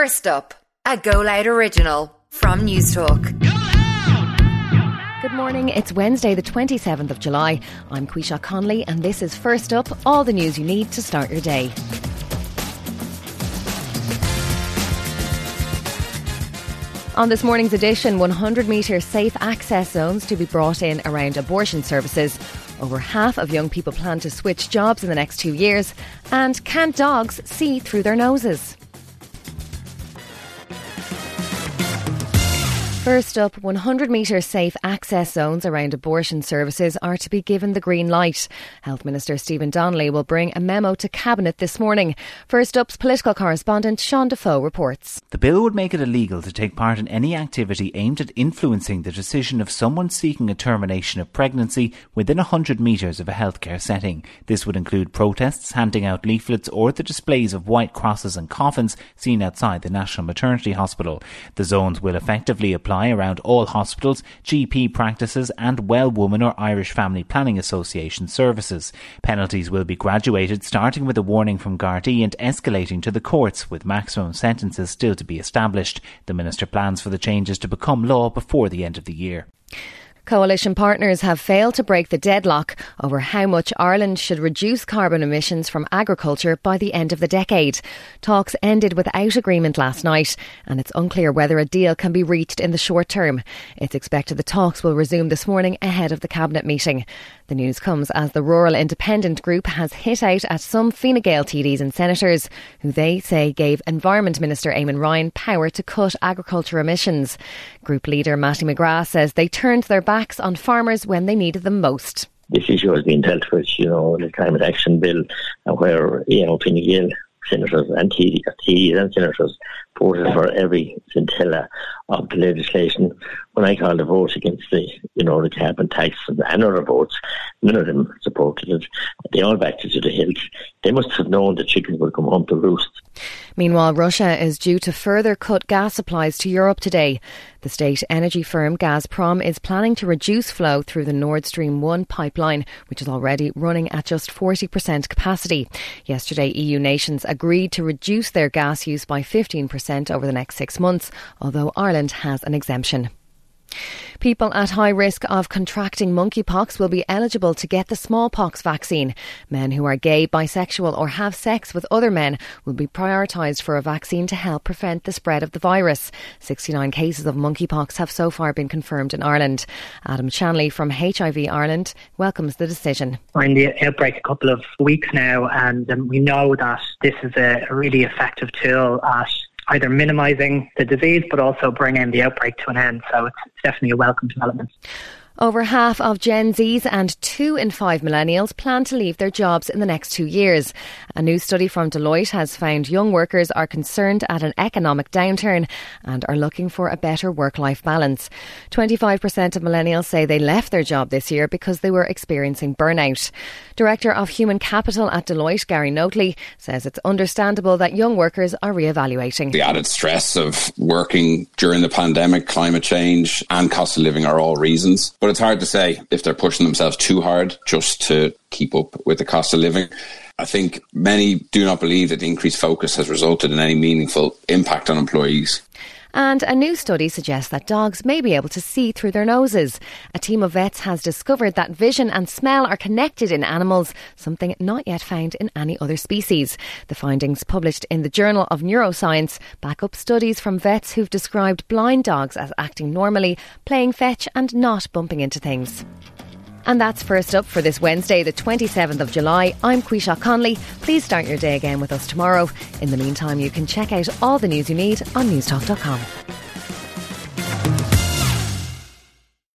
First up, a Go Loud original from Newstalk. Good morning. It's Wednesday, the 27th of July. I'm Quisha Conley, and this is First Up all the news you need to start your day. On this morning's edition, 100 metre safe access zones to be brought in around abortion services. Over half of young people plan to switch jobs in the next two years. And can dogs see through their noses? First up, 100 metre safe access zones around abortion services are to be given the green light. Health Minister Stephen Donnelly will bring a memo to Cabinet this morning. First up's political correspondent Sean Defoe reports. The bill would make it illegal to take part in any activity aimed at influencing the decision of someone seeking a termination of pregnancy within 100 metres of a healthcare setting. This would include protests, handing out leaflets, or the displays of white crosses and coffins seen outside the National Maternity Hospital. The zones will effectively apply around all hospitals, GP practices, and Well Woman or Irish Family Planning Association services. Penalties will be graduated, starting with a warning from Gardaí and escalating to the courts, with maximum sentences still to be established. The Minister plans for the changes to become law before the end of the year. Coalition partners have failed to break the deadlock over how much Ireland should reduce carbon emissions from agriculture by the end of the decade. Talks ended without agreement last night, and it's unclear whether a deal can be reached in the short term. It's expected the talks will resume this morning ahead of the Cabinet meeting. The news comes as the Rural Independent Group has hit out at some Fine Gael TDs and senators, who they say gave Environment Minister Eamon Ryan power to cut agriculture emissions. Group leader Mattie McGrath says they turned their backs on farmers when they needed them most. This issue has been dealt with, you know, the climate action bill, where, you know, Fine Gael senators and TDs uh, and senators voted for every scintilla of the legislation. When I called a vote against the, you know, the carbon tax and other votes, none of them supported it. They all backed it to the hilt. They must have known the chickens would come home to roost. Meanwhile, Russia is due to further cut gas supplies to Europe today. The state energy firm Gazprom is planning to reduce flow through the Nord Stream 1 pipeline, which is already running at just 40% capacity. Yesterday, EU nations agreed to reduce their gas use by 15% over the next six months, although Ireland has an exemption. People at high risk of contracting monkeypox will be eligible to get the smallpox vaccine. Men who are gay, bisexual, or have sex with other men will be prioritised for a vaccine to help prevent the spread of the virus. 69 cases of monkeypox have so far been confirmed in Ireland. Adam Shanley from HIV Ireland welcomes the decision. We're in the outbreak a couple of weeks now, and um, we know that this is a really effective tool at either minimising the disease but also bringing the outbreak to an end. So it's definitely a welcome development. Over half of Gen Zs and two in five millennials plan to leave their jobs in the next two years. A new study from Deloitte has found young workers are concerned at an economic downturn and are looking for a better work life balance. 25% of millennials say they left their job this year because they were experiencing burnout. Director of Human Capital at Deloitte, Gary Notley, says it's understandable that young workers are re-evaluating. The added stress of working during the pandemic, climate change, and cost of living are all reasons. But it's hard to say if they're pushing themselves too hard just to keep up with the cost of living. I think many do not believe that the increased focus has resulted in any meaningful impact on employees. And a new study suggests that dogs may be able to see through their noses. A team of vets has discovered that vision and smell are connected in animals, something not yet found in any other species. The findings published in the Journal of Neuroscience back up studies from vets who've described blind dogs as acting normally, playing fetch, and not bumping into things. And that's first up for this Wednesday, the 27th of July. I'm Quisha Conley. Please start your day again with us tomorrow. In the meantime, you can check out all the news you need on newstalk.com.